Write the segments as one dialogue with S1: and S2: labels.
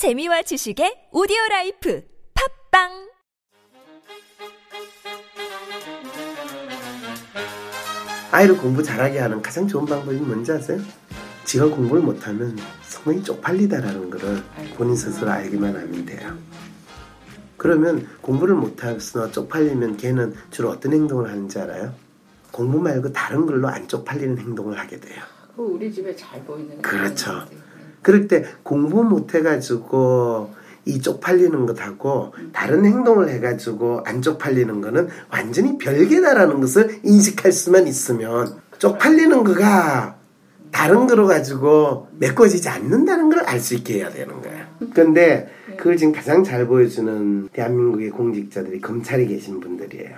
S1: 재미와 지식의 오디오 life 팟빵
S2: 아이를 공부 잘하게 하는 가장 좋은 방법이 뭔지 아세요? 지가 공부를 못하면 성능이 쪽팔리다라는 것을 본인 스스로 알기만 하면 돼요. 그러면 공부를 못해서 쪽팔리면 걔는 주로 어떤 행동을 하는지 알아요? 공부 말고 다른 걸로 안 쪽팔리는 행동을 하게 돼요.
S3: 그 우리 집에 잘 보이는
S2: 그렇죠. 그럴 때 공부 못 해가지고 이 쪽팔리는 것하고 다른 행동을 해가지고 안 쪽팔리는 거는 완전히 별개다라는 것을 인식할 수만 있으면 쪽팔리는 거가 다른 거로 가지고 메꿔지지 않는다는 걸 알 수 있게 해야 되는 거예요. 근데 그걸 지금 가장 잘 보여주는 대한민국의 공직자들이 검찰에 계신 분들이에요.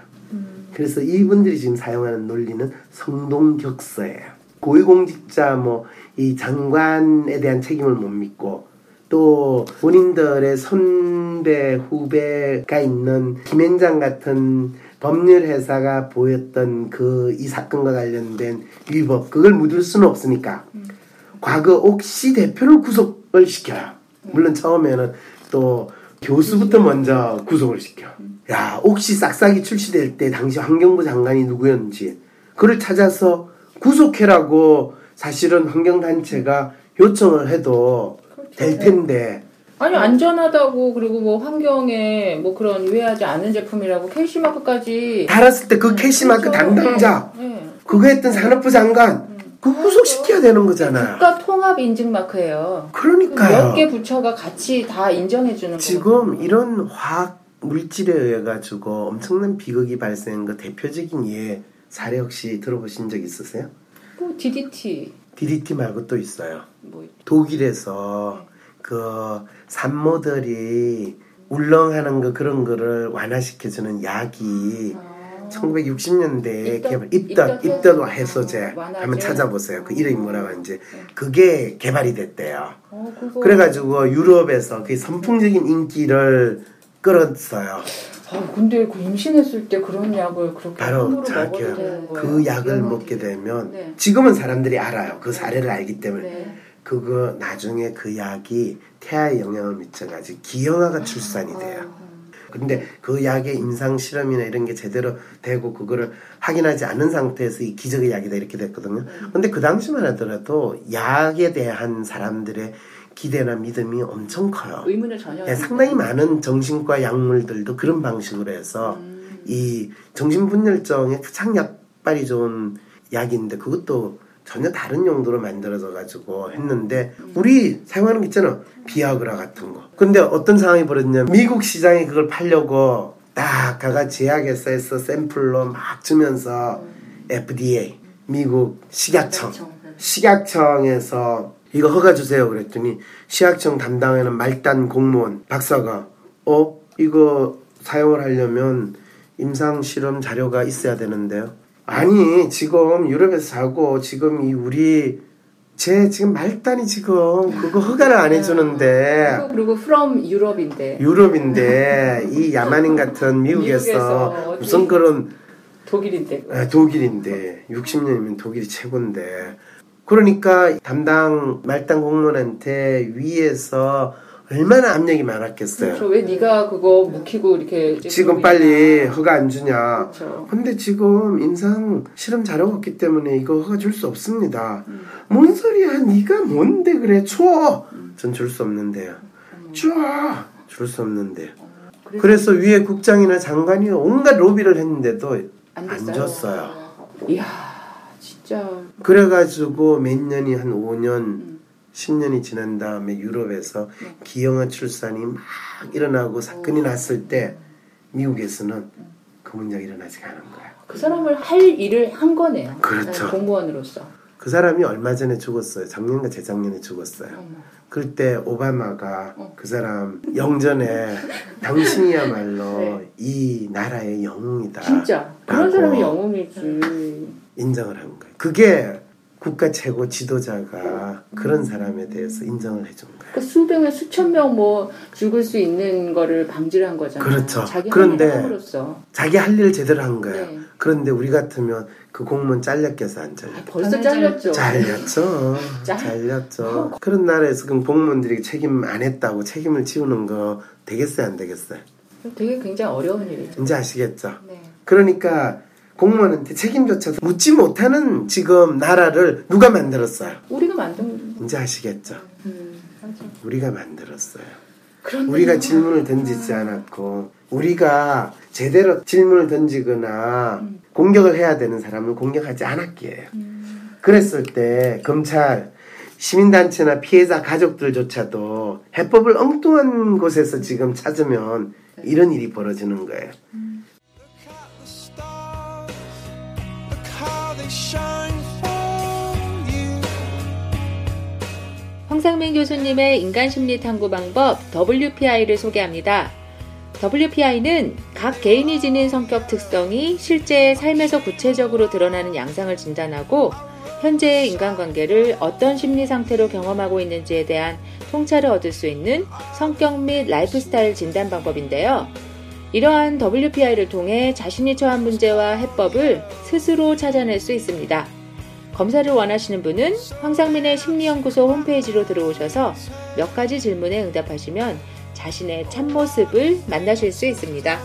S2: 그래서 이분들이 지금 사용하는 논리는 성동격서예요. 고위공직자 뭐 이 장관에 대한 책임을 못 믿고 또 본인들의 선배 후배가 있는 김앤장 같은 법률 회사가 보였던 그 이 사건과 관련된 위법 그걸 묻을 수는 없으니까 과거 옥시 대표를 구속을 시켜요. 물론 처음에는 또 교수부터 먼저 구속을 시켜. 야, 옥시 싹싹이 출시될 때 당시 환경부 장관이 누구였는지 그를 찾아서 구속해라고 사실은 환경단체가 요청을 해도 될 텐데
S3: 아니 안전하다고 그리고 뭐 환경에 뭐 그런 유해하지 않은 제품이라고 KC마크까지
S2: 달았을 때 그 KC마크
S3: 그렇죠.
S2: 담당자
S3: 네.
S2: 그거 했던 산업부 장관 그 구속시켜야 되는 거잖아요.
S3: 국가 통합 인증 마크예요.
S2: 그러니까요.
S3: 몇 개 부처가 같이 다 인정해 주는
S2: 지금 이런 화학 물질에 의해 가지고 엄청난 비극이 발생한 그 대표적인 예 사례 혹시 들어보신 적 있으세요?
S3: 뭐 DDT
S2: DDT 말고 또 있어요.
S3: 뭐
S2: 독일에서 그 산모들이 울렁하는 거 그런 거를 완화시켜주는 약이
S3: 아.
S2: 1960년대에
S3: 입덧,
S2: 개발 입덧
S3: 입덧
S2: 입덧
S3: 해소.
S2: 해소제
S3: 완화제.
S2: 한번 찾아보세요. 그 이름이 뭐라고 하는지 그게 개발이 됐대요.
S3: 어,
S2: 그래가지고 유럽에서 그 선풍적인 인기를 끌었어요.
S3: 아, 근데 그 임신했을 때 그런 약을 그렇게
S2: 바로
S3: 함부로
S2: 정확해요.
S3: 먹어도 되는 거예요.
S2: 그 약을. 먹게 되면
S3: 네.
S2: 지금은 사람들이 알아요. 그 사례를 알기 때문에
S3: 네.
S2: 그거 나중에 그 약이 태아에 영향을 미쳐가지고 기형아가 출산이 돼요.
S3: 아,
S2: 근데 그 약의 임상 실험이나 이런 게 제대로 되고 그거를 확인하지 않은 상태에서 이 기적의 약이다 이렇게 됐거든요. 근데 그 당시만 하더라도 약에 대한 사람들의 기대나 믿음이 엄청 커요.
S3: 의문을 전혀
S2: 네, 상당히 많은 정신과 약물들도 그런 방식으로 해서
S3: 음.
S2: 이 정신분열증에 가장 약발이 좋은 약인데 그것도 전혀 다른 용도로 만들어져 가지고 했는데 우리 사용하는 거 있잖아. 비아그라 같은 거. 근데 어떤 상황이 벌어졌냐면 미국 시장에 그걸 팔려고 딱 가가 제약회사에서 샘플로 막 주면서 FDA 미국 식약청. 식약청에서 이거 허가 주세요 그랬더니 식약청 담당하는 말단 공무원 박사가 어? 이거 사용을 하려면 임상 실험 자료가 있어야 되는데요. 아니 지금 유럽에서 사고 지금 이 우리 제 지금 말단이 지금 그거 허가를 안 해주는데.
S3: 그리고, 그리고 from 유럽인데.
S2: 유럽인데 이 야만인 같은 미국에서? 무슨 그런
S3: 독일인데.
S2: 아, 독일인데. 60년이면 독일이 최고인데 그러니까 담당 말단 공무원한테 위에서 얼마나 압력이 많았겠어요.
S3: 그렇죠. 왜 네가 그거 묵히고 이렇게
S2: 지금 빨리. 허가 안 주냐.
S3: 그렇죠.
S2: 근데 지금 임상 실험 자료가 없기 때문에 이거 허가 줄 수 없습니다. 뭔 소리야? 네가 뭔데 그래? 줘. 전줄 수 없는데요. 줘. 줄 수 없는데.
S3: 그래서
S2: 그래서 위에 국장이나 장관이 온갖 로비를 했는데도
S3: 안
S2: 안. 줬어요.
S3: 이야 진짜
S2: 그래가지고 몇 년이 한 5년,
S3: 음.
S2: 10년이 지난 다음에 유럽에서
S3: 네.
S2: 기형아 출산이 막 일어나고 사건이 났을 때 미국에서는 그 문제가 일어나지 않은 거예요.
S3: 그 사람을 할 일을 한 거네요.
S2: 그렇죠.
S3: 공무원으로서.
S2: 그 사람이 얼마 전에 죽었어요. 작년과 재작년에 죽었어요.
S3: 어머.
S2: 그럴 때 오바마가
S3: 어.
S2: 그 사람 영전에 당신이야말로
S3: 네.
S2: 이 나라의 영웅이다.
S3: 진짜 그런 사람이 영웅이지.
S2: 인정을 한 거예요. 그게 국가 최고 지도자가 그런 사람에 대해서 인정을 해준 거예요.
S3: 그 수백 명, 수천 명 뭐 죽을 수 있는 거를 방지를 한 거잖아요.
S2: 그렇죠. 그런데 자기 할 일을 제대로 한 거예요.
S3: 네.
S2: 그런데 우리 같으면 그 공무원 잘렸겠어 안 잘렸?
S3: 아, 벌써 잘렸죠.
S2: 잘렸죠.
S3: 잘-
S2: 잘렸죠. 그런 나라에서 그럼 공무원들이 책임 안 했다고 책임을 지우는 거 되겠어요 안 되겠어요?
S3: 되게 굉장히 어려운 일이죠.
S2: 이제 아시겠죠?
S3: 네.
S2: 그러니까 공무원한테 책임조차 묻지 못하는 지금 나라를 누가 만들었어요?
S3: 우리가 만든
S2: 이제 아시겠죠?
S3: 음, 맞아.
S2: 우리가 만들었어요.
S3: 그런데
S2: 우리가 질문을 던지지 않았고 우리가 제대로 질문을 던지거나 공격을 해야 되는 사람을 공격하지 않았기에. 그랬을 때 검찰 시민단체나 피해자 가족들조차도 해법을 엉뚱한 곳에서 지금 찾으면 이런 일이 벌어지는 거예요.
S4: Look
S3: 황상민 교수님의 인간심리 탐구 방법 WPI를 소개합니다. WPI는 각 개인이 지닌 성격 특성이 실제 삶에서 구체적으로 드러나는 양상을 진단하고 현재의 인간관계를 어떤 심리 상태로 경험하고 있는지에 대한 통찰을 얻을 수 있는 성격 및 라이프스타일 진단 방법인데요. 이러한 WPI를 통해 자신이 처한 문제와 해법을 스스로 찾아낼 수 있습니다. 검사를 원하시는 분은 황상민의 심리연구소 홈페이지로 들어오셔서 몇 가지 질문에 응답하시면 자신의 참모습을 만나실 수 있습니다.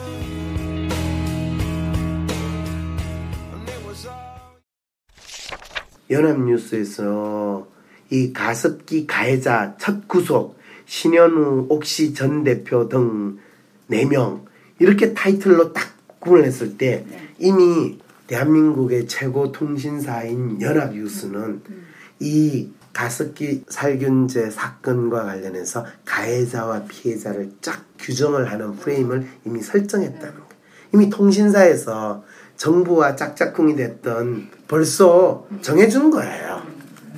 S2: 연합뉴스에서 이 가습기 가해자 첫 구속 신현우 옥시 전 대표 등 4명 이렇게 타이틀로 딱 구분을 했을 때 이미 대한민국의 최고 통신사인 연합뉴스는 이 가습기 살균제 사건과 관련해서 가해자와 피해자를 쫙 규정을 하는 프레임을 이미 설정했다는 거예요. 이미 통신사에서 정부와 짝짝꿍이 됐던 벌써 정해준 거예요.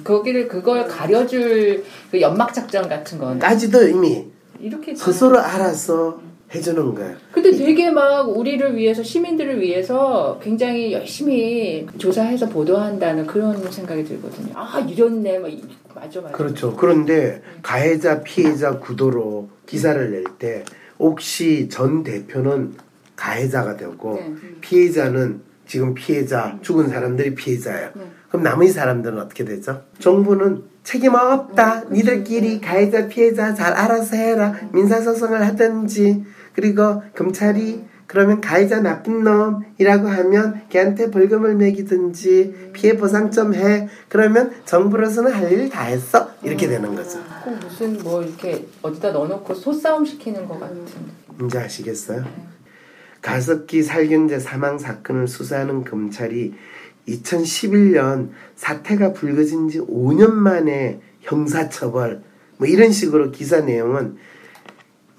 S3: 거기를 그걸 가려줄 그 연막 작전 같은 건
S2: 까지도 이미
S3: 이렇게
S2: 스스로 알아서 해주는 거예요.
S3: 근데 되게 막 우리를 위해서 시민들을 위해서 굉장히 열심히 조사해서 보도한다는 그런 생각이 들거든요. 아 이랬네, 막 이- 맞아 맞아.
S2: 그렇죠. 그런데 가해자 피해자 구도로 기사를 낼때 옥시 전 대표는 가해자가 되고
S3: 네.
S2: 피해자는 지금 피해자 죽은 사람들이 피해자예요.
S3: 네.
S2: 그럼 나머지 사람들은 어떻게 되죠? 정부는 책임 없다.
S3: 음,
S2: 니들끼리 가해자 피해자 잘 알아서 해라. 민사소송을 하든지 그리고 검찰이 그러면 가해자 나쁜 놈이라고 하면 걔한테 벌금을 매기든지 피해 보상 좀 해. 그러면 정부로서는 할 일 다 했어. 이렇게 되는 거죠.
S3: 꼭 무슨 뭐 이렇게 어디다 넣어놓고 소싸움 시키는 것 같은.
S2: 이제 아시겠어요? 가습기 살균제 사망 사건을 수사하는 검찰이 2011년 사태가 불거진 지 5년 만에 형사처벌 뭐 이런 식으로 기사 내용은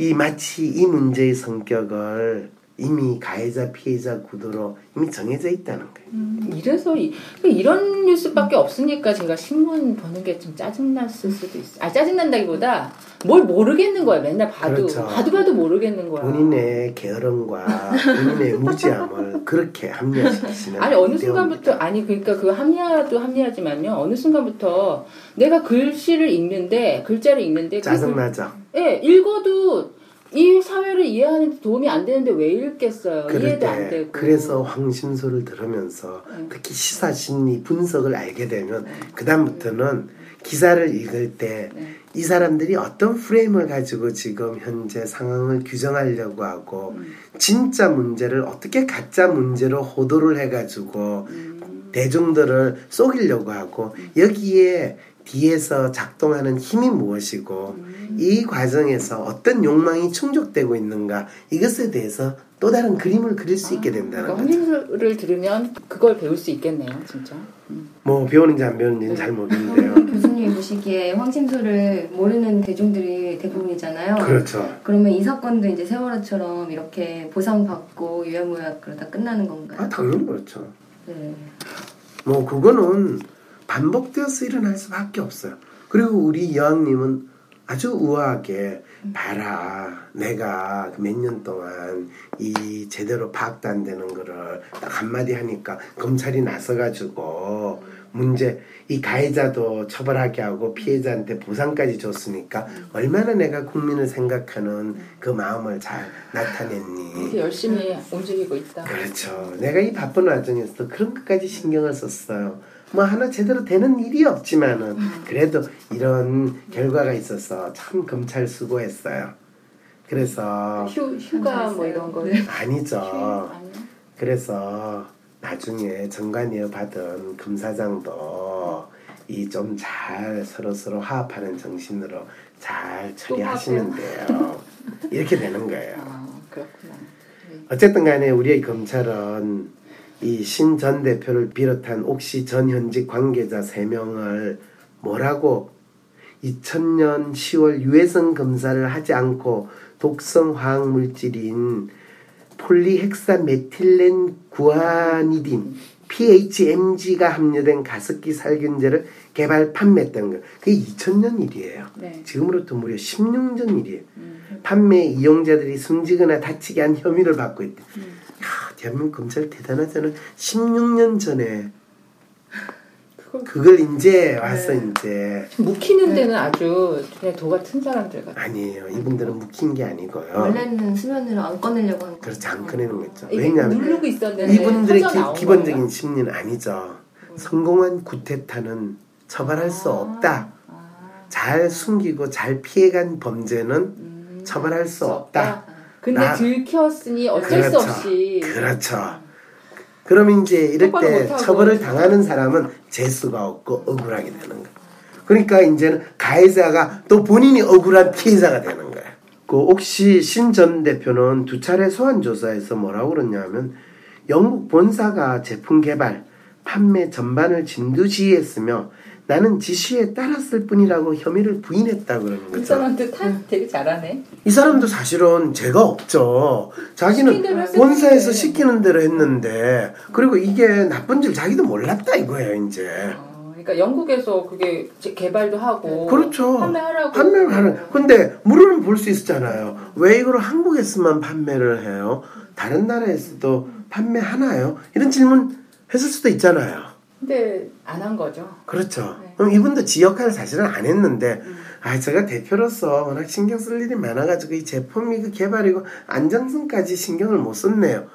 S2: 이 마치 이 문제의 성격을 이미 가해자 피해자 구도로 이미 정해져 있다는 거예요.
S3: 이래서 이, 이런 뉴스밖에 없으니까 제가 신문 보는 게 좀 짜증났을 수도 있어. 아 짜증난다기보다 뭘 모르겠는 거야. 맨날 봐도
S2: 그렇죠.
S3: 봐도 봐도 모르겠는 거야.
S2: 본인의 게으름과 본인의 무지함을 그렇게 합리화시키시는
S3: 아니 어느. 순간부터 아니 그러니까 그 합리화도 합리화지만요. 어느 순간부터 내가 글씨를 읽는데 글자를 읽는데 그
S2: 짜증나죠.
S3: 글- 예 읽어도 이 사회를 이해하는 데 도움이 안 되는데 왜 읽겠어요? 이해도
S2: 안때
S3: 되고.
S2: 그래서 황신소를 들으면서
S3: 네.
S2: 특히 시사 심리 분석을 알게 되면 그 다음부터는 기사를 읽을 때이
S3: 네.
S2: 사람들이 어떤 프레임을 가지고 지금 현재 상황을 규정하려고 하고
S3: 음.
S2: 진짜 문제를 어떻게 가짜 문제로 호도를 해가지고
S3: 음.
S2: 대중들을 속이려고 하고 여기에 뒤에서 작동하는 힘이 무엇이고
S3: 음.
S2: 이 과정에서 어떤 욕망이 충족되고 있는가 이것에 대해서 또 다른 그림을 그릴 수 있게 된다는
S3: 그러니까
S2: 거죠.
S3: 황신소를 들으면 그걸 배울 수 있겠네요, 진짜. 음.
S2: 뭐 배우는지 안 배우는지는 잘 모르는데요.
S5: 교수님이 보시기에 황심소를 모르는 대중들이 대부분이잖아요.
S2: 그렇죠.
S5: 그러면 이 사건도 이제 세월호처럼 이렇게 보상받고 유야무야 그러다 끝나는 건가요?
S2: 아 당연히 그렇죠.
S5: 네.
S2: 뭐 그거는 반복되어서 일어날 수밖에 없어요. 그리고 우리 여왕님은 아주 우아하게 봐라 내가 몇 년 동안 이 제대로 파악도 안 되는 거를 딱 한마디 하니까 검찰이 나서가지고 문제 이 가해자도 처벌하게 하고 피해자한테 보상까지 줬으니까 얼마나 내가 국민을 생각하는 그 마음을 잘 나타냈니?
S3: 열심히 움직이고 있다.
S2: 그렇죠. 내가 이 바쁜 와중에서 그런 것까지 신경을 썼어요. 뭐 하나 제대로 되는 일이 없지만은 그래도 이런 결과가 있어서 참 검찰 수고했어요. 그래서
S3: 휴, 휴가 뭐 이런 거.
S2: 아니죠.
S3: 아니요.
S2: 그래서 나중에 정관이어 받은 검사장도 이 좀 잘 서로 서로 화합하는 정신으로 잘 처리하시면 돼요. 이렇게 되는 거예요.
S3: 아, 그렇구나.
S2: 어쨌든 간에 우리의 검찰은 이 신 전 대표를 비롯한 옥시 전 현직 관계자 3명을 뭐라고 2000년 10월 유해성 검사를 하지 않고 독성 화학 물질인 폴리헥사메틸렌 구아니딘 PHMG가 함유된 가습기 살균제를 개발 판매했던 거. 그게 2000년 일이에요.
S3: 네.
S2: 지금으로부터 무려 16년 전 일이에요.
S3: 음.
S2: 판매 이용자들이 숨지거나 다치게 한 혐의를 받고 있대. 야, 대한민국 검찰 대단하잖아. 16년 전에
S3: 그걸
S2: 이제 와서 이제
S3: 묵히는 데는 아주 그냥 도 같은 사람들 같아.
S2: 아니에요. 이분들은 묵힌 게 아니고요.
S5: 원래는 수면으로 안 꺼내려고 하는
S2: 그렇지 안 꺼내는 거 있죠.
S3: 이게
S2: 왜냐하면
S3: 누르고 있었는데
S2: 이분들의 기,
S3: 나온
S2: 기본적인
S3: 거예요?
S2: 심리는 아니죠. 성공한 구테타는 처벌할 수 없다.
S3: 아,
S2: 잘 숨기고 잘 피해간 범죄는
S3: 음,
S2: 처벌할 수 없다.
S3: 근데
S2: 나-
S3: 들켰으니 어쩔 수
S2: 그렇죠.
S3: 없이
S2: 그렇죠. 그러면 이제 이럴 때. 처벌을 당하는 사람은 재수가 없고 억울하게 되는 거야. 그러니까 이제는 가해자가 또 본인이 억울한 피해자가 되는 거야. 그 혹시 신 전 대표는 두 차례 소환 조사에서 뭐라고 그러냐면 영국 본사가 제품 개발, 판매 전반을 진두지휘했으며 나는 지시에 따랐을 뿐이라고 혐의를 부인했다 그러는
S3: 그
S2: 거죠.
S3: 사람들 다 되게 잘하네.
S2: 이 사람도 사실은 죄가 없죠. 자기는 본사에서. 시키는 대로 했는데 그리고 이게 나쁜 줄 자기도 몰랐다 이거예요 이제.
S3: 어, 그러니까 영국에서 그게 제- 개발도 하고
S2: 그렇죠.
S3: 판매하라고
S2: 판매를 하는. 근데 물어는 볼수 있었잖아요. 왜 이걸 한국에서만 판매를 해요? 다른 나라에서도 판매하나요? 이런 질문 했을 수도 있잖아요.
S3: 근데 안 한 거죠.
S2: 그렇죠.
S3: 네.
S2: 그럼 이분도 지 역할을 사실은 안 했는데, 아, 제가 대표로서 워낙 신경 쓸 일이 많아가지고 이 제품이 그 개발이고 안정성까지 신경을 못 썼네요.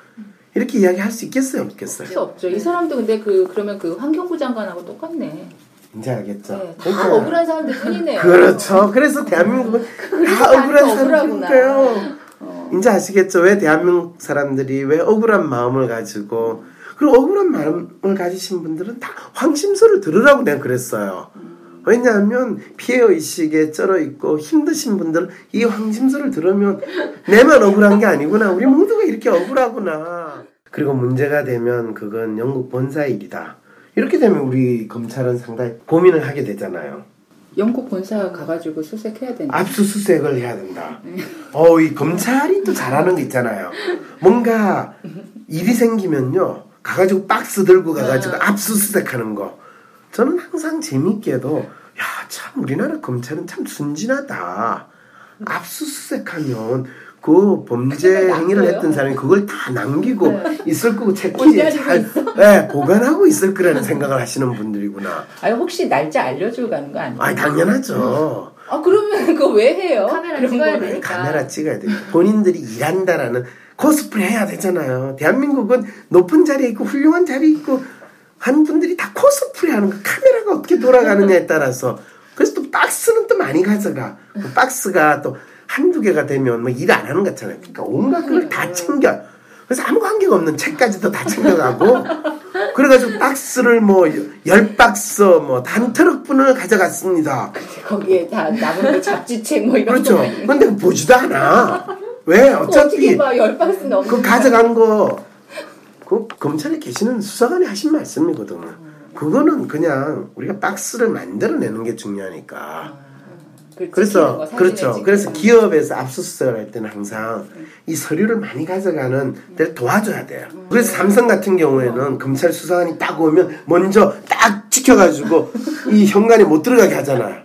S2: 이렇게 이야기할 수 있겠어요, 없겠어요?
S3: 할수 없죠. 이 사람도 근데 그 그러면 그 환경부 장관하고 똑같네.
S2: 이제 알겠죠.
S3: 네, 다
S2: 그러니까
S3: 억울한 사람들 뿐이네요.
S2: 그렇죠. 그래서 대한민국은
S3: 다다
S2: 억울한
S3: 억울하구나.
S2: 사람들이니까요.
S3: 어.
S2: 이제 아시겠죠? 왜 대한민국 사람들이 왜 억울한 마음을 가지고 그리고 억울한 마음을 가지신 분들은 다 황심소를 들으라고 내가 그랬어요. 왜냐하면 피해 의식에 쩔어 있고 힘드신 분들은 이 황심소를 들으면 내만 억울한 게 아니구나. 우리 모두가 이렇게 억울하구나. 그리고 문제가 되면 그건 영국 본사 일이다. 이렇게 되면 우리 검찰은 상당히 고민을 하게 되잖아요.
S3: 영국 본사 가가지고 수색해야 되는.
S2: 압수수색을 해야 된다. 어, 이 검찰이 또 잘하는 게 있잖아요. 뭔가 일이 생기면요. 가가지고 박스 들고 가가지고 압수수색하는 거. 저는 항상 재밌게도, 야, 참, 우리나라 검찰은 참 순진하다. 압수수색하면 그 범죄 행위를? 했던 사람이 그걸 다 남기고 있을 거고
S3: 기다리고
S2: 잘 예, 보관하고 있을 거라는 생각을 하시는 분들이구나.
S3: 아니 혹시 날짜 알려주고 가는 거 아니에요?
S2: 아, 당연하죠.
S3: 아 그러면 그거 왜 해요?
S5: 카메라 찍어야
S3: 거를.
S5: 되니까.
S2: 카메라 찍어야 돼. 본인들이 일한다라는 코스프레 해야 되잖아요. 대한민국은 높은 자리에 있고 훌륭한 자리에 있고 하는 분들이 다 코스프레 하는 거. 카메라가 어떻게 돌아가느냐에 따라서. 그래서 또 박스는 또 많이 가져가. 그 박스가 또 한두 개가 되면 뭐 일 안 하는 것 같잖아요. 그러니까 온갖 걸다 챙겨. 그래서 아무 관계가 없는 책까지도 다 챙겨가고. 그래가지고 박스를 뭐 열 박스 뭐 단 트럭 분을 가져갔습니다.
S3: 거기에 다 남은 거 잡지책 뭐 이런
S2: 그렇죠.
S3: 거. 많이.
S2: 근데 보지도 않아. 왜? 어차피?
S3: 열 박스
S2: 그 가져간 거, 그 검찰에 계시는 수사관이 하신 말씀이거든요. 그거는 그냥 우리가 박스를 만들어내는 게 중요하니까.
S3: 그 찍히는
S2: 그래서
S3: 거,
S2: 그렇죠.
S3: 찍히는
S2: 그래서
S3: 거.
S2: 기업에서 압수수색을 할 때는 항상 이 서류를 많이 가져가는 데를 도와줘야 돼요. 그래서 삼성 같은 경우에는 검찰 수사관이 딱 오면 먼저 딱 지켜가지고 이 현관에 못 들어가게 하잖아요.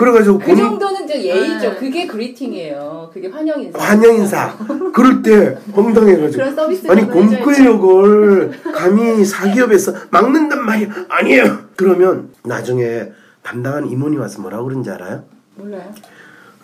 S2: 그래가지고
S3: 그
S2: 본인
S3: 정도는 저 예의죠.
S5: 네.
S3: 그게 그리팅이에요. 그게 환영 인사.
S2: 환영 인사 그럴 때 황당해가지고
S3: 그런 서비스
S2: 아니 공권력을 감히 사기업에서 막는단 말이야 아니에요 그러면 나중에 담당한 임원이 와서 뭐라고 그런지 알아요?
S3: 몰라요.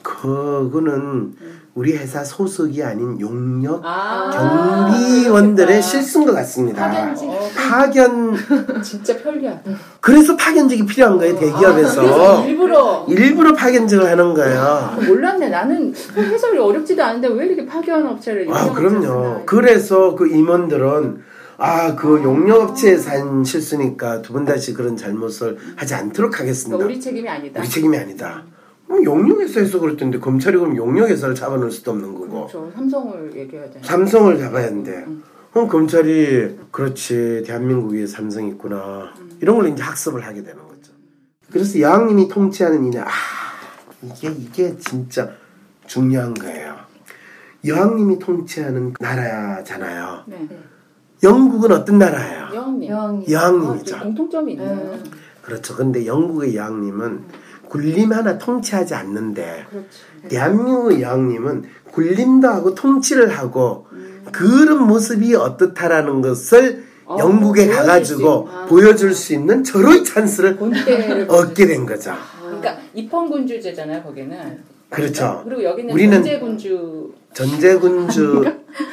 S2: 그거는 우리 회사 소속이 아닌 용역
S3: 아.
S2: 경비 원들의
S3: 그렇겠다.
S2: 실수인 것 같습니다.
S3: 파견직.
S2: 파견
S3: 진짜 편리하다.
S2: 그래서 파견직이 필요한 거예요
S3: 아,
S2: 대기업에서
S3: 일부러
S2: 일부러 파견직을 하는 거예요.
S3: 몰랐네. 나는 해설이 어렵지도 않은데 왜 이렇게 파견 업체를
S2: 아 그럼요. 그래서 그 임원들은 아 그 용역업체에서 한 실수니까 두 번 다시 그런 잘못을 하지 않도록 하겠습니다.
S3: 그러니까 우리 책임이 아니다.
S2: 우리 책임이 아니다. 그럼 용역 회사에서 그랬던데 검찰이 그럼 용역 회사를 잡아놓을 수도 없는 거고
S3: 그렇죠. 삼성을 얘기해야 돼.
S2: 삼성을 잡아야 하는데 그럼 검찰이 그렇지 대한민국에 삼성이 있구나 이런 걸 이제 학습을 하게 되는 거죠. 그래서 여왕님이 통치하는 이날 아 이게 이게 진짜 중요한 거예요. 여왕님이 통치하는 나라잖아요.
S3: 네.
S2: 영국은 어떤 나라예요?
S3: 여왕님.
S5: 여왕님.
S2: 여왕님이죠.
S3: 아, 공통점이 있네요.
S5: 네.
S2: 그렇죠. 근데 영국의 여왕님은 군림 하나 통치하지 않는데
S3: 그렇지.
S2: 대한민국의 여왕님은 군림도 하고 통치를 하고 그런 모습이 어떻다라는 것을
S3: 어,
S2: 영국에
S3: 보여줄
S2: 가가지고
S3: 수. 아.
S2: 보여줄 수 있는 절호의 찬스를 얻게 된 거죠.
S3: 그러니까 입헌군주제잖아요. 거기는.
S2: 그렇죠.
S3: 그리고 여기는
S2: 우리는
S3: 전제군주.
S2: 전제군주,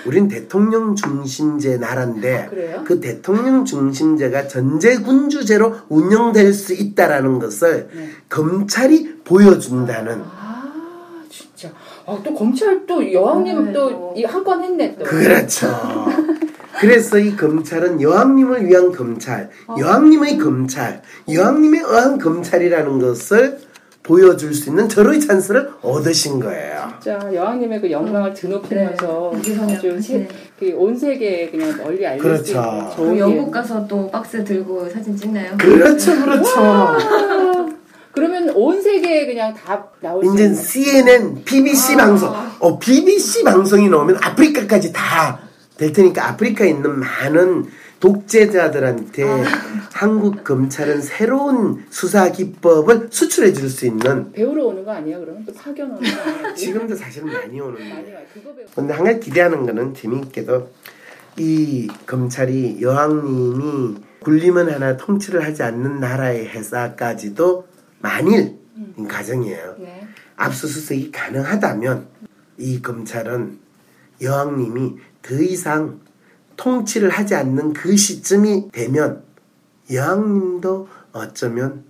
S2: 우린 대통령 중심제 나라인데
S3: 아? 그
S2: 대통령 중심제가 전제군주제로 운영될 수 있다라는 것을
S3: 네.
S2: 검찰이 보여준다는
S3: 아 진짜. 아, 또 검찰 또 여왕님
S5: 네,
S3: 또
S5: 또.
S3: 이한 건 했네 또.
S2: 그렇죠. 그래서 이 검찰은 여왕님을 위한 검찰, 여왕님의 검찰, 여왕님에 의한 검찰이라는 것을 보여줄 수 있는 절호의 찬스를 얻으신 거예요.
S3: 진짜 여왕님의 그 영광을 드높이면서
S5: 네,
S3: 아주
S5: 네.
S3: 그온 세계에 그냥 널리 알릴
S2: 그렇죠.
S3: 수 있는 좋은
S5: 영국
S3: 일.
S5: 가서 또 박스 들고 사진 찍나요?
S2: 그렇죠, 그렇죠.
S3: 그러면 온 세계에 그냥 다 나올 수
S2: 이제 CNN, BBC 방송, 어, BBC 방송이 나오면 아프리카까지 다 될 테니까 아프리카에 있는 많은 독재자들한테 한국 검찰은 새로운 수사 기법을 수출해 줄 수 있는
S3: 배우러 오는 거 아니에요? 그러면 또 파견 오는 거 아니에요?
S2: 지금도 사실 많이
S3: 많이
S2: 오는데. 근데 한 가지 기대하는 거는 재미있게도 이 검찰이 여왕님이 군림은 하나 통치를 하지 않는 나라의 회사까지도 만일 이 가정이에요.
S3: 네.
S2: 압수수색이 가능하다면 이 검찰은 여왕님이 더 이상 통치를 하지 않는 그 시점이 되면 여왕님도 어쩌면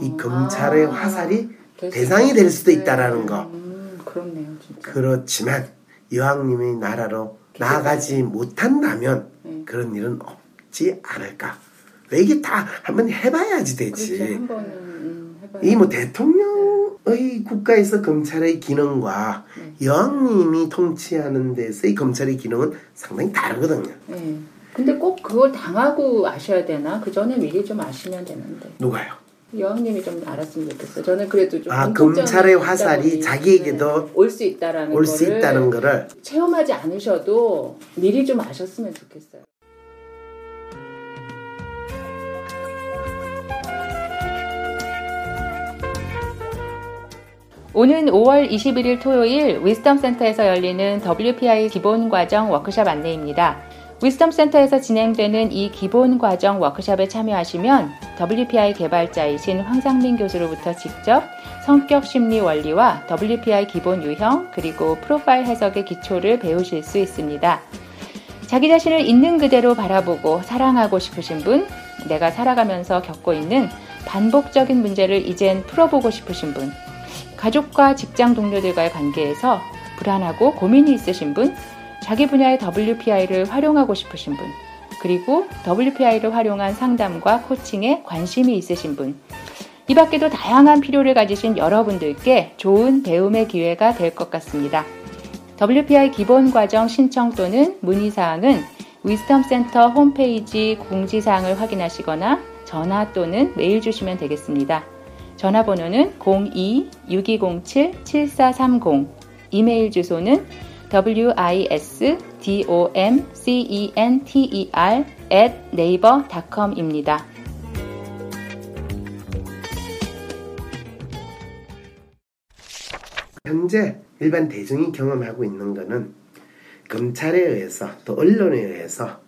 S2: 이
S3: 어.
S2: 검찰의
S3: 아.
S2: 화살이
S3: 될
S2: 대상이 될 수도
S3: 있-
S2: 있다라는 거.
S3: 음, 그렇네요, 진짜.
S2: 그렇지만 여왕님의 나라로 나아가지 못한다면
S3: 네.
S2: 그런 일은 없지 않을까. 왜 이게 다 한번 해봐야지 되지.
S3: 그렇죠. 한 번은 음, 해봐야
S2: 이뭐 대통령 의 국가에서 검찰의 기능과
S3: 네.
S2: 여왕님이 통치하는 데서의 검찰의 기능은 상당히 다르거든요.
S3: 네. 근데 꼭 그걸 당하고 아셔야 되나? 그 전에 미리 좀 아시면 되는데.
S2: 누가요?
S3: 여왕님이 좀 알았으면 좋겠어요. 저는 그래도 좀
S2: 아, 검찰의 화살이 자기에게도
S3: 올 수 있다라는
S2: 올 수 있다는 거를
S3: 체험하지 않으셔도 미리 좀 아셨으면 좋겠어요. 오는 5월 21일 토요일 위스덤 센터에서 열리는 WPI 기본 과정 워크샵 안내입니다. 위스덤 센터에서 진행되는 이 기본 과정 워크샵에 참여하시면 WPI 개발자이신 황상민 교수로부터 직접 성격 심리 원리와 WPI 기본 유형 그리고 프로파일 해석의 기초를 배우실 수 있습니다. 자기 자신을 있는 그대로 바라보고 사랑하고 싶으신 분, 내가 살아가면서 겪고 있는 반복적인 문제를 이젠 풀어보고 싶으신 분, 가족과 직장 동료들과의 관계에서 불안하고 고민이 있으신 분, 자기 분야의 WPI를 활용하고 싶으신 분, 그리고 WPI를 활용한 상담과 코칭에 관심이 있으신 분, 이 밖에도 다양한 필요를 가지신 여러분들께 좋은 배움의 기회가 될 것 같습니다. WPI 기본 과정 신청 또는 문의 사항은 위스덤 센터 홈페이지 공지사항을 확인하시거나 전화 또는 메일 주시면 되겠습니다. 전화번호는 02-6207-7430 이메일 주소는 wisdomcenter at naver.com입니다.
S2: 현재 일반 대중이 경험하고 있는 거는 검찰에 의해서 또 언론에 의해서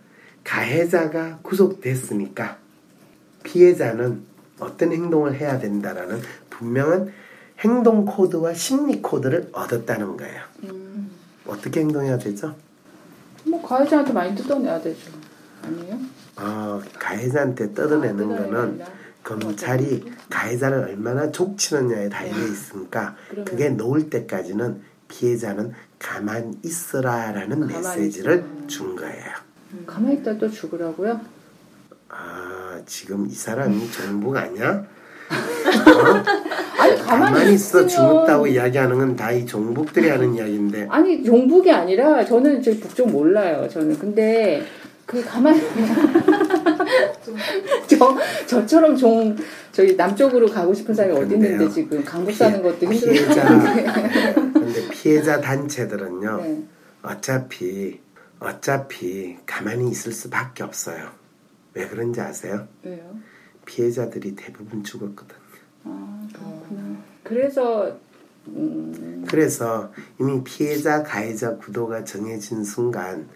S2: 가해자가 구속됐으니까 피해자는 어떤 행동을 해야 된다라는 분명한 행동 코드와 심리 코드를 얻었다는 거예요. 어떻게 행동해야 되죠?
S3: 뭐 가해자한테 많이 뜯어내야 되죠. 아니에요?
S2: 어, 가해자한테 뜯어내는
S3: 아,
S2: 거는 검찰이 가해자를 얼마나 족치느냐에 달려 있으니까
S3: 그러면-
S2: 그게 놓을 때까지는 피해자는 가만 있으라라는
S3: 가만히
S2: 메시지를
S3: 있으라.
S2: 준 거예요.
S3: 가만히 있다 또 죽으라고요?
S2: 아 지금 이 사람이 종북 아니야?
S3: 아니 가만히,
S2: 가만히 있어
S3: 있으면-
S2: 죽었다고 이야기하는 건 다 이 종북들이 하는 이야기인데
S3: 아니 종북이 아니라 저는 저 북쪽 몰라요. 저는 근데 그 가만히 저 저처럼 종 저기 남쪽으로 가고 싶은 사람이 어디 있는데 지금 강북 사는 것도 힘들어요.
S2: 근데 피해자 단체들은요
S3: 네.
S2: 어차피 어차피 가만히 있을 수밖에 없어요. 왜 그런지 아세요?
S3: 왜요?
S2: 피해자들이 대부분 죽었거든.
S3: 아 그렇구나. 그래서 음,
S2: 그래서 이미 피해자 가해자 구도가 정해진 순간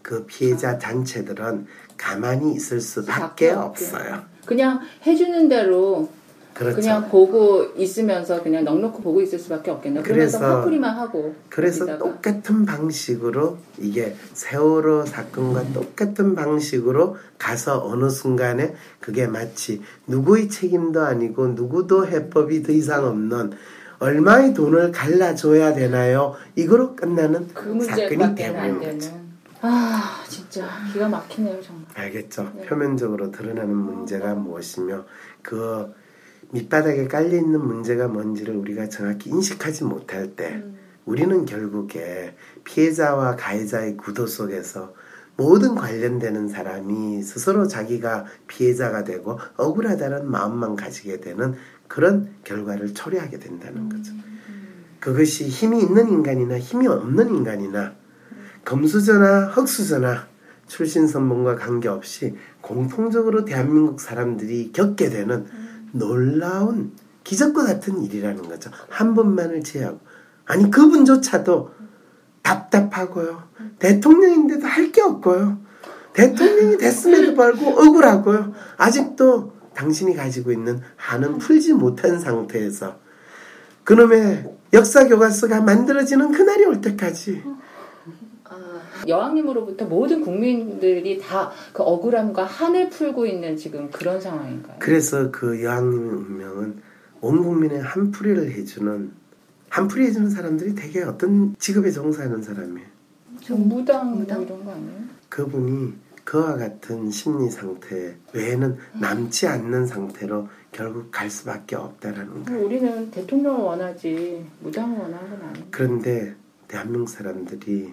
S2: 그 피해자 단체들은 가만히 있을 수밖에 없어요.
S3: 그냥 해주는 대로
S2: 그렇죠.
S3: 그냥 보고 있으면서 그냥 넉넉히 보고 있을 수밖에 없겠네. 그러면서
S2: 그래서-
S3: 화풀이만 하고.
S2: 그래서
S3: 거기다가.
S2: 똑같은 방식으로 이게 세월호 사건과 똑같은 방식으로 가서 어느 순간에 그게 마치 누구의 책임도 아니고 누구도 해법이 더 이상 없는 얼마의 돈을 갈라줘야 되나요? 이거로 끝나는
S3: 그
S2: 사건이 되는
S3: 되는.
S2: 거죠.
S3: 아 진짜 기가 막히네요 정말.
S2: 알겠죠?
S3: 네.
S2: 표면적으로 드러나는 문제가 무엇이며 그 밑바닥에 깔려 있는 문제가 뭔지를 우리가 정확히 인식하지 못할 때
S3: 음.
S2: 우리는 결국에 피해자와 가해자의 구도 속에서 모든 관련되는 사람이 스스로 자기가 피해자가 되고 억울하다는 마음만 가지게 되는 그런 결과를 초래하게 된다는 거죠. 그것이 힘이 있는 인간이나 힘이 없는 인간이나 검수저나 흑수저나 출신 선봉과 관계없이 공통적으로 대한민국 사람들이 겪게 되는 놀라운 기적과 같은 일이라는 거죠. 한 번만을 제외하고. 아니, 그분조차도 답답하고요. 대통령인데도 할 게 없고요. 대통령이 됐음에도 불구하고 억울하고요. 아직도 당신이 가지고 있는 한은 풀지 못한 상태에서 그놈의 역사 교과서가 만들어지는 그날이 올 때까지
S3: 여왕님으로부터 모든 국민들이 다 그 억울함과 한을 풀고 있는 지금 그런 상황인가요?
S2: 그래서 그 여왕님의 운명은 온 국민의 한풀이를 해주는 한풀이 해주는 사람들이 되게 어떤 직업에 종사하는 사람이에요.
S3: 좀 무당,
S5: 무당?
S3: 뭐 이런 거 아니에요?
S2: 그분이 그와 같은 심리 상태 외에는 남지 않는 상태로 결국 갈 수밖에 없다라는 거예요.
S3: 우리는 대통령을 원하지 무당을 원하는 건 아니에요.
S2: 그런데 대한민국 사람들이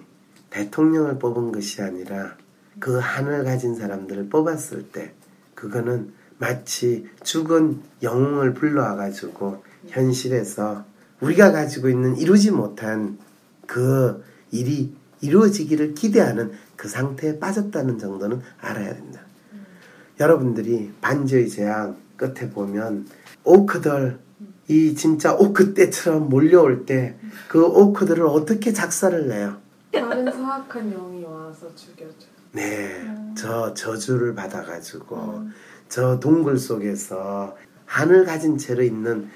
S2: 대통령을 뽑은 것이 아니라 그 한을 가진 사람들을 뽑았을 때 그거는 마치 죽은 영웅을 불러와 가지고 현실에서 우리가 가지고 있는 이루지 못한 그 일이 이루어지기를 기대하는 그 상태에 빠졌다는 정도는 알아야 된다. 여러분들이 반지의 제왕 끝에 보면 오크들 이 진짜 오크 때처럼 몰려올 때 그 오크들을 어떻게 작사를 내요?
S6: 다른 사악한 영이 와서 죽여줘.
S2: 네, 저 저주를 받아가지고 저 동굴 속에서 한을 가진 채로 있는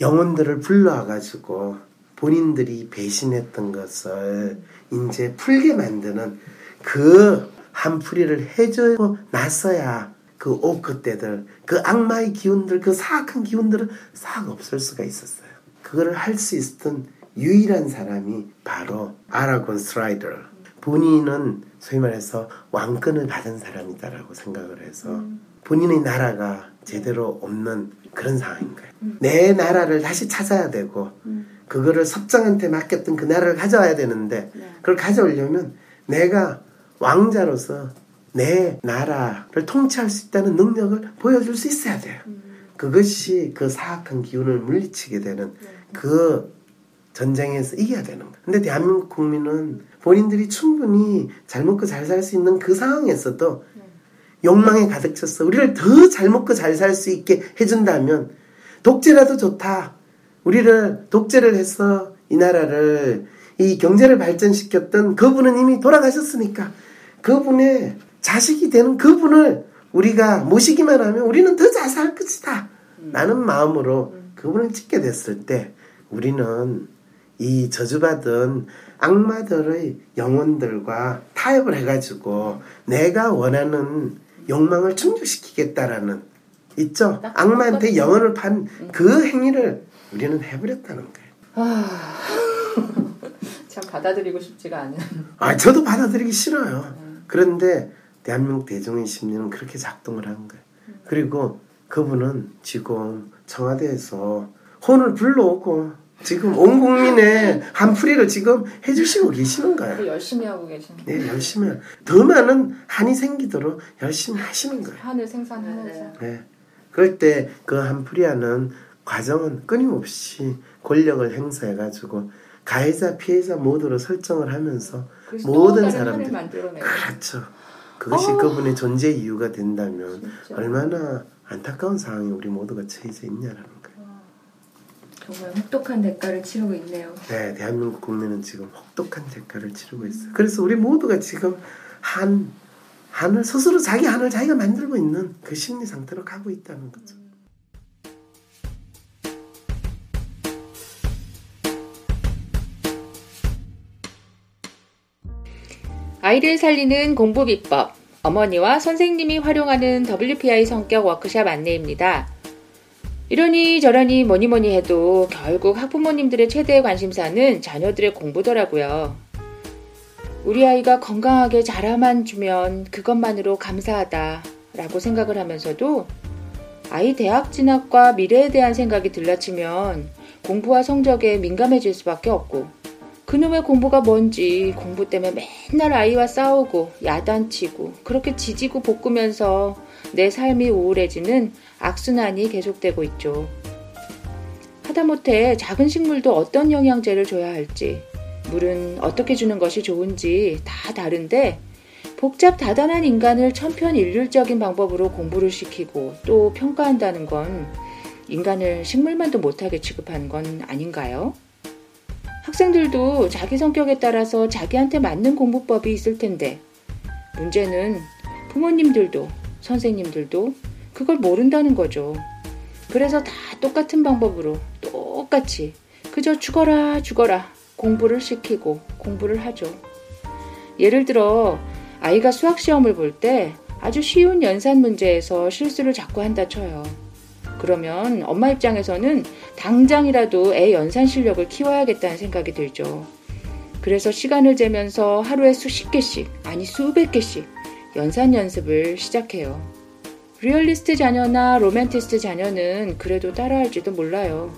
S2: 영혼들을 불러와가지고 본인들이 배신했던 것을 이제 풀게 만드는 그 한풀이를 해주고 나서야 그 오크 때들, 그 악마의 기운들, 그 사악한 기운들은 싹 없을 수가 있었어요. 그거를 할 수 있었던 유일한 사람이 바로 아라곤 스라이더. 본인은 소위 말해서 왕권을 받은 사람이다라고 생각을 해서 본인의 나라가 제대로 없는 그런 상황인 거예요. 내 나라를 다시 찾아야 되고 그거를 섭정한테 맡겼던 그 나라를 가져와야 되는데 그걸 가져오려면 내가 왕자로서 내 나라를 통치할 수 있다는 능력을 보여줄 수 있어야 돼요. 그것이 그 사악한 기운을 물리치게 되는 그 전쟁에서 이겨야 되는 거예요. 근데 대한민국 국민은 본인들이 충분히 잘 먹고 잘 살 수 있는 그 상황에서도 욕망에 가득 찼어. 우리를 더 잘 먹고 잘 살 수 있게 해준다면 독재라도 좋다. 우리를 독재를 해서 이 나라를 이 경제를 발전시켰던 그분은 이미 돌아가셨으니까 그분의 자식이 되는 그분을 우리가 모시기만 하면 우리는 더 잘 살 것이다. 라는 마음으로 그분을 찍게 됐을 때 우리는 이 저주받은 악마들의 영혼들과 타협을 해가지고 내가 원하는 욕망을 충족시키겠다라는 있죠.
S3: 딱
S2: 악마한테. 영혼을 판 그 행위를 우리는 해버렸다는 거예요.
S3: 아, 참 받아들이고 싶지가 않은.
S2: 아, 저도 받아들이기 싫어요. 그런데 대한민국 대중의 심리는 그렇게 작동을 하는 거예요. 그리고 그분은 지금 청와대에서 혼을 불러오고 지금 온 국민의 한풀이를 지금 해주시고 계시는 거예요.
S3: 열심히 하고 계시는.
S2: 네, 열심히. 하- 더 많은 한이 생기도록 열심히 하시는 거예요.
S3: 한을 생산하면서.
S2: 네. 그럴 때 그 한풀이하는 과정은 끊임없이 권력을 행사해가지고 가해자, 피해자 모두로 설정을 하면서 모든 사람들. 그렇죠. 그것이
S3: 어.
S2: 그분의 존재 이유가 된다면
S3: 진짜.
S2: 얼마나 안타까운 상황에 우리 모두가 처해져 있냐라는 거예요.
S5: 정말 혹독한 대가를 치르고 있네요.
S2: 네, 대한민국 국민은 지금 혹독한 대가를 치르고 있어요. 그래서 우리 모두가 지금 한 한을 스스로 자기 한을 자기가 만들고 있는 그 심리 상태로 가고 있다는 거죠.
S3: 아이를 살리는 공부 비법. 어머니와 선생님이 활용하는 WPI 성격 워크샵 안내입니다. 이러니 저러니 뭐니 뭐니 해도 결국 학부모님들의 최대의 관심사는 자녀들의 공부더라고요. 우리 아이가 건강하게 자라만 주면 그것만으로 감사하다 라고 생각을 하면서도 아이 대학 진학과 미래에 대한 생각이 들라치면 공부와 성적에 민감해질 수밖에 없고 그놈의 공부가 뭔지 공부 때문에 맨날 아이와 싸우고 야단치고 그렇게 지지고 볶으면서 내 삶이 우울해지는 악순환이 계속되고 있죠. 하다못해 작은 식물도 어떤 영양제를 줘야 할지, 물은 어떻게 주는 것이 좋은지 다 다른데 복잡 다단한 인간을 천편일률적인 방법으로 공부를 시키고 또 평가한다는 건 인간을 식물만도 못하게 취급하는 건 아닌가요? 학생들도 자기 성격에 따라서 자기한테 맞는 공부법이 있을 텐데 문제는 부모님들도 선생님들도 그걸 모른다는 거죠. 그래서 다 똑같은 방법으로 똑같이 그저 죽어라 죽어라 공부를 시키고 공부를 하죠. 예를 들어 아이가 수학 시험을 볼 때 아주 쉬운 연산 문제에서 실수를 자꾸 한다 쳐요. 그러면 엄마 입장에서는 당장이라도 애 연산 실력을 키워야겠다는 생각이 들죠. 그래서 시간을 재면서 하루에 수십 개씩, 아니 수백 개씩 연산 연습을 시작해요. 리얼리스트 자녀나 로맨티스트 자녀는 그래도 따라할지도 몰라요.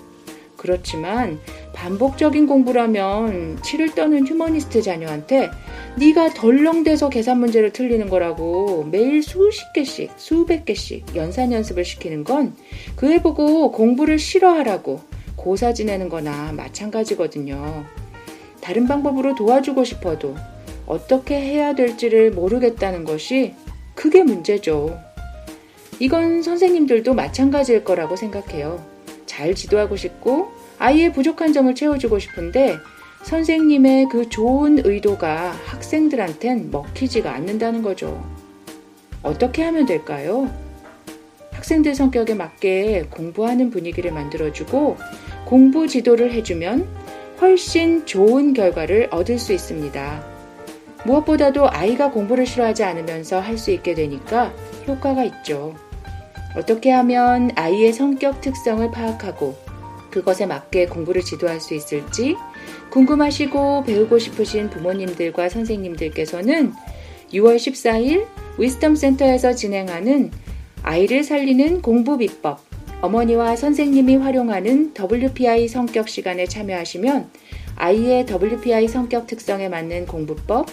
S3: 그렇지만 반복적인 공부라면 치를 떠는 휴머니스트 자녀한테 네가 덜렁대서 계산 문제를 틀리는 거라고 매일 수십 개씩, 수백 개씩 연산 연습을 시키는 건 그 애 보고 공부를 싫어하라고 고사 지내는 거나 마찬가지거든요. 다른 방법으로 도와주고 싶어도 어떻게 해야 될지를 모르겠다는 것이 그게 문제죠. 이건 선생님들도 마찬가지일 거라고 생각해요. 잘 지도하고 싶고 아이의 부족한 점을 채워주고 싶은데 선생님의 그 좋은 의도가 학생들한텐 먹히지가 않는다는 거죠. 어떻게 하면 될까요? 학생들 성격에 맞게 공부하는 분위기를 만들어주고 공부 지도를 해주면 훨씬 좋은 결과를 얻을 수 있습니다. 무엇보다도 아이가 공부를 싫어하지 않으면서 할 수 있게 되니까 효과가 있죠. 어떻게 하면 아이의 성격 특성을 파악하고 그것에 맞게 공부를 지도할 수 있을지 궁금하시고 배우고 싶으신 부모님들과 선생님들께서는 6월 14일 위스덤 센터에서 진행하는 아이를 살리는 공부 비법 어머니와 선생님이 활용하는 WPI 성격 시간에 참여하시면 아이의 WPI 성격 특성에 맞는 공부법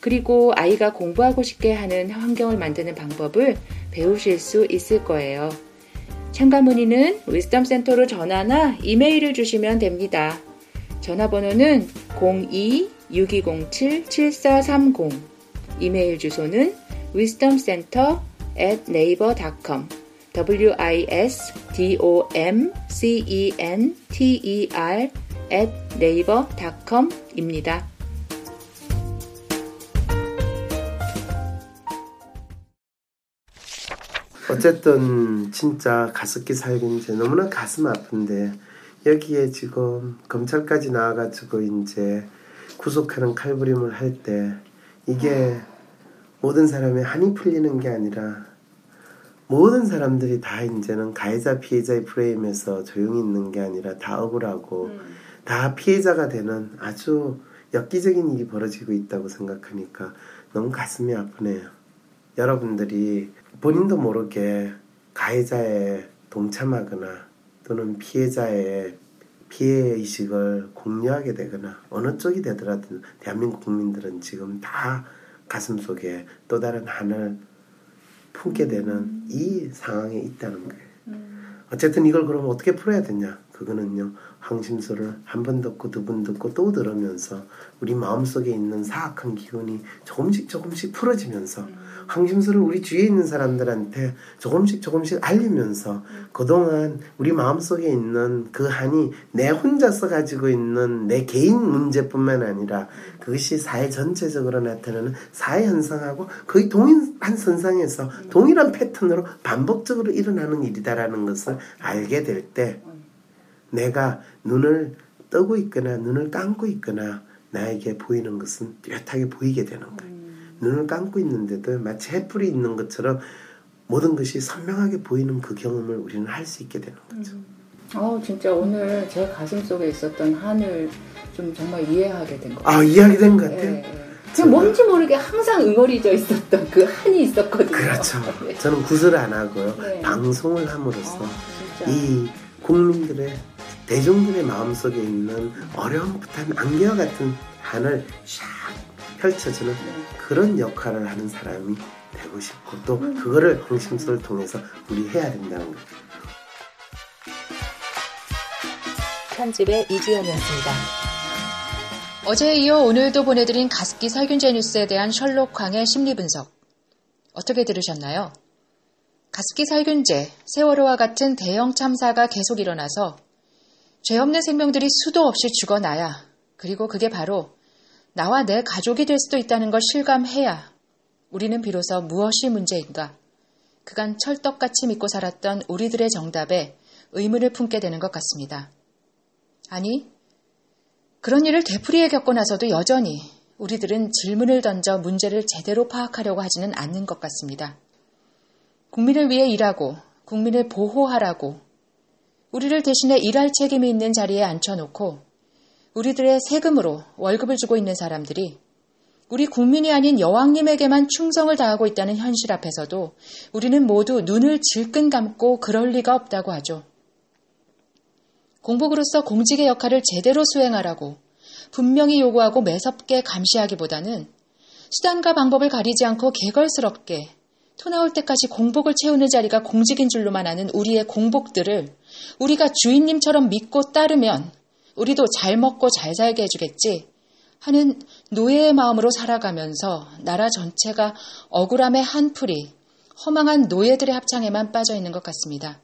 S3: 그리고 아이가 공부하고 싶게 하는 환경을 만드는 방법을 배우실 수 있을 거예요. 참가 문의는 위스덤 센터로 전화나 이메일을 주시면 됩니다. 전화번호는 02-6207-7430 이메일 주소는 wisdomcenter at naver.com w i s d o m c e n t e r
S7: at naver.com입니다.
S2: 어쨌든 진짜 가습기 살균제 너무나 가슴 아픈데 여기에 지금 검찰까지 나와가지고 이제 구속하는 칼부림을 할 때 이게 모든 사람의 한이 풀리는 게 아니라 모든 사람들이 다 이제는 가해자 피해자의 프레임에서 조용히 있는 게 아니라 다 억울하고 다 피해자가 되는 아주 엽기적인 일이 벌어지고 있다고 생각하니까 너무 가슴이 아프네요. 여러분들이 본인도 모르게 가해자에 동참하거나 또는 피해자의 피해 의식을 공유하게 되거나 어느 쪽이 되더라도 대한민국 국민들은 지금 다 가슴 속에 또 다른 한을 품게 되는 이 상황에 있다는 거예요. 어쨌든 이걸 그럼 어떻게 풀어야 되냐? 그거는요, 황심소를 한 번 듣고 두 번 듣고 또 들으면서 우리 마음속에 있는 사악한 기운이 조금씩 조금씩 풀어지면서 황심소를 우리 주위에 있는 사람들한테 조금씩 조금씩 알리면서 그동안 우리 마음속에 있는 그 한이 내 혼자서 가지고 있는 내 개인 문제뿐만 아니라 그것이 사회 전체적으로 나타나는 사회 현상하고 거의 동일한 선상에서 동일한 패턴으로 반복적으로 일어나는 일이다라는 것을 알게 될 때 내가 눈을 뜨고 있거나 눈을 감고 있거나 나에게 보이는 것은 뚜렷하게 보이게 되는 거예요. 눈을 감고 있는데도 마치 햇불이 있는 것처럼 모든 것이 선명하게 보이는 그 경험을 우리는 할 수 있게 되는 거죠.
S7: 어, 진짜 오늘 제 가슴 속에 있었던 한을 좀 정말 이해하게 된 것 같아요.
S2: 아 이야기 된것 같아요.
S7: 예. 지금 뭔지 모르게 항상 응어리져 있었던 그 한이 있었거든요.
S2: 그렇죠.
S7: 네.
S2: 저는 구슬을 안 하고요.
S7: 네.
S2: 방송을 함으로써
S7: 아.
S2: 이 국민들의 대중들의 마음속에 있는 어려움부터 안개와 같은 한을 샥 펼쳐주는
S7: 네.
S2: 그런 역할을 하는 사람이 되고 싶고 또
S7: 음.
S2: 그거를 황심소를 통해서 우리 해야 된다는 거죠.
S7: 편집의 이주연이었습니다.
S3: 어제에 이어 오늘도 보내드린 가습기 살균제 뉴스에 대한 셜록황의 심리 분석. 어떻게 들으셨나요? 가습기 살균제, 세월호와 같은 대형 참사가 계속 일어나서 죄 없는 생명들이 수도 없이 죽어나야, 그리고 그게 바로 나와 내 가족이 될 수도 있다는 걸 실감해야 우리는 비로소 무엇이 문제인가? 그간 철떡같이 믿고 살았던 우리들의 정답에 의문을 품게 되는 것 같습니다. 아니, 그런 일을 되풀이해 겪고 나서도 여전히 우리들은 질문을 던져 문제를 제대로 파악하려고 하지는 않는 것 같습니다. 국민을 위해 일하고 국민을 보호하라고 우리를 대신해 일할 책임이 있는 자리에 앉혀놓고 우리들의 세금으로 월급을 주고 있는 사람들이 우리 국민이 아닌 여왕님에게만 충성을 다하고 있다는 현실 앞에서도 우리는 모두 눈을 질끈 감고 그럴 리가 없다고 하죠. 공복으로서 공직의 역할을 제대로 수행하라고 분명히 요구하고 매섭게 감시하기보다는 수단과 방법을 가리지 않고 개걸스럽게 토 나올 때까지 공복을 채우는 자리가 공직인 줄로만 아는 우리의 공복들을 우리가 주인님처럼 믿고 따르면 우리도 잘 먹고 잘 살게 해주겠지 하는 노예의 마음으로 살아가면서 나라 전체가 억울함의 한풀이 허망한 노예들의 합창에만 빠져 있는 것 같습니다.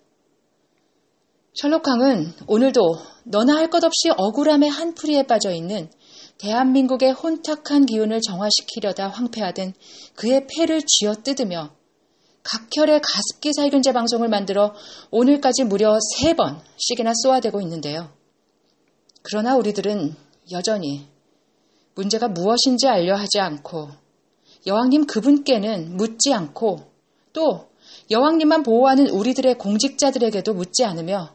S3: 셜록항은 오늘도 너나 할 것 없이 억울함의 한풀이에 빠져 있는 대한민국의 혼탁한 기운을 정화시키려다 황폐화된 그의 폐를 쥐어뜯으며 각혈의 가습기 살균제 방송을 만들어 오늘까지 무려 세 번씩이나 쏘아대고 있는데요. 그러나 우리들은 여전히 문제가 무엇인지 알려 하지 않고 여왕님 그분께는 묻지 않고 또 여왕님만 보호하는 우리들의 공직자들에게도 묻지 않으며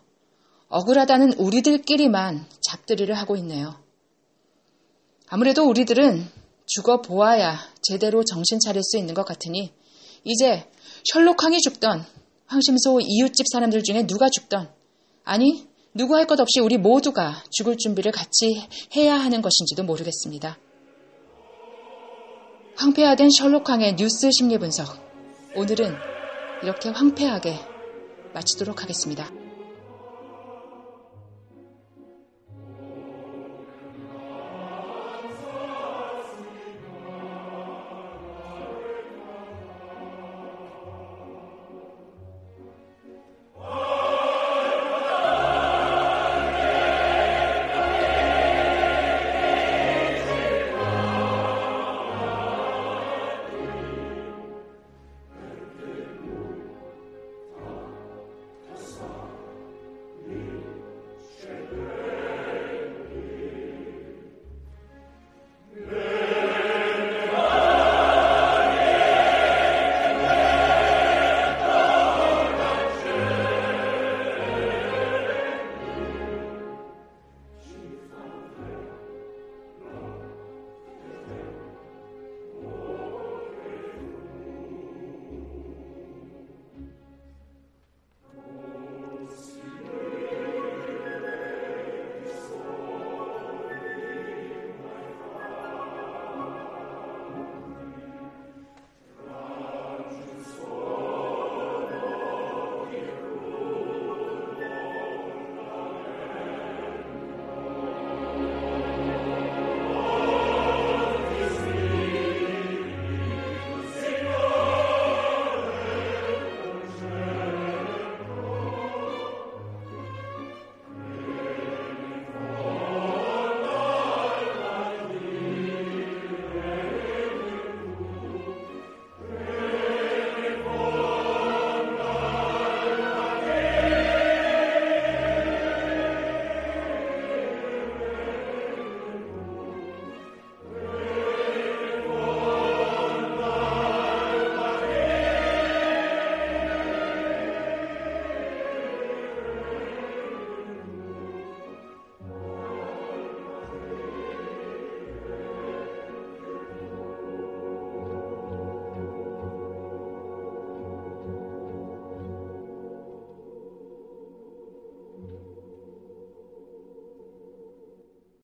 S3: 억울하다는 우리들끼리만 잡들이를 하고 있네요. 아무래도 우리들은 죽어 보아야 제대로 정신 차릴 수 있는 것 같으니 이제 셜록항이 죽던 황심소 이웃집 사람들 중에 누가 죽던 아니 누구 할 것 없이 우리 모두가 죽을 준비를 같이 해야 하는 것인지도 모르겠습니다. 황폐화된 셜록항의 뉴스 심리 분석 오늘은 이렇게 황폐하게 마치도록 하겠습니다.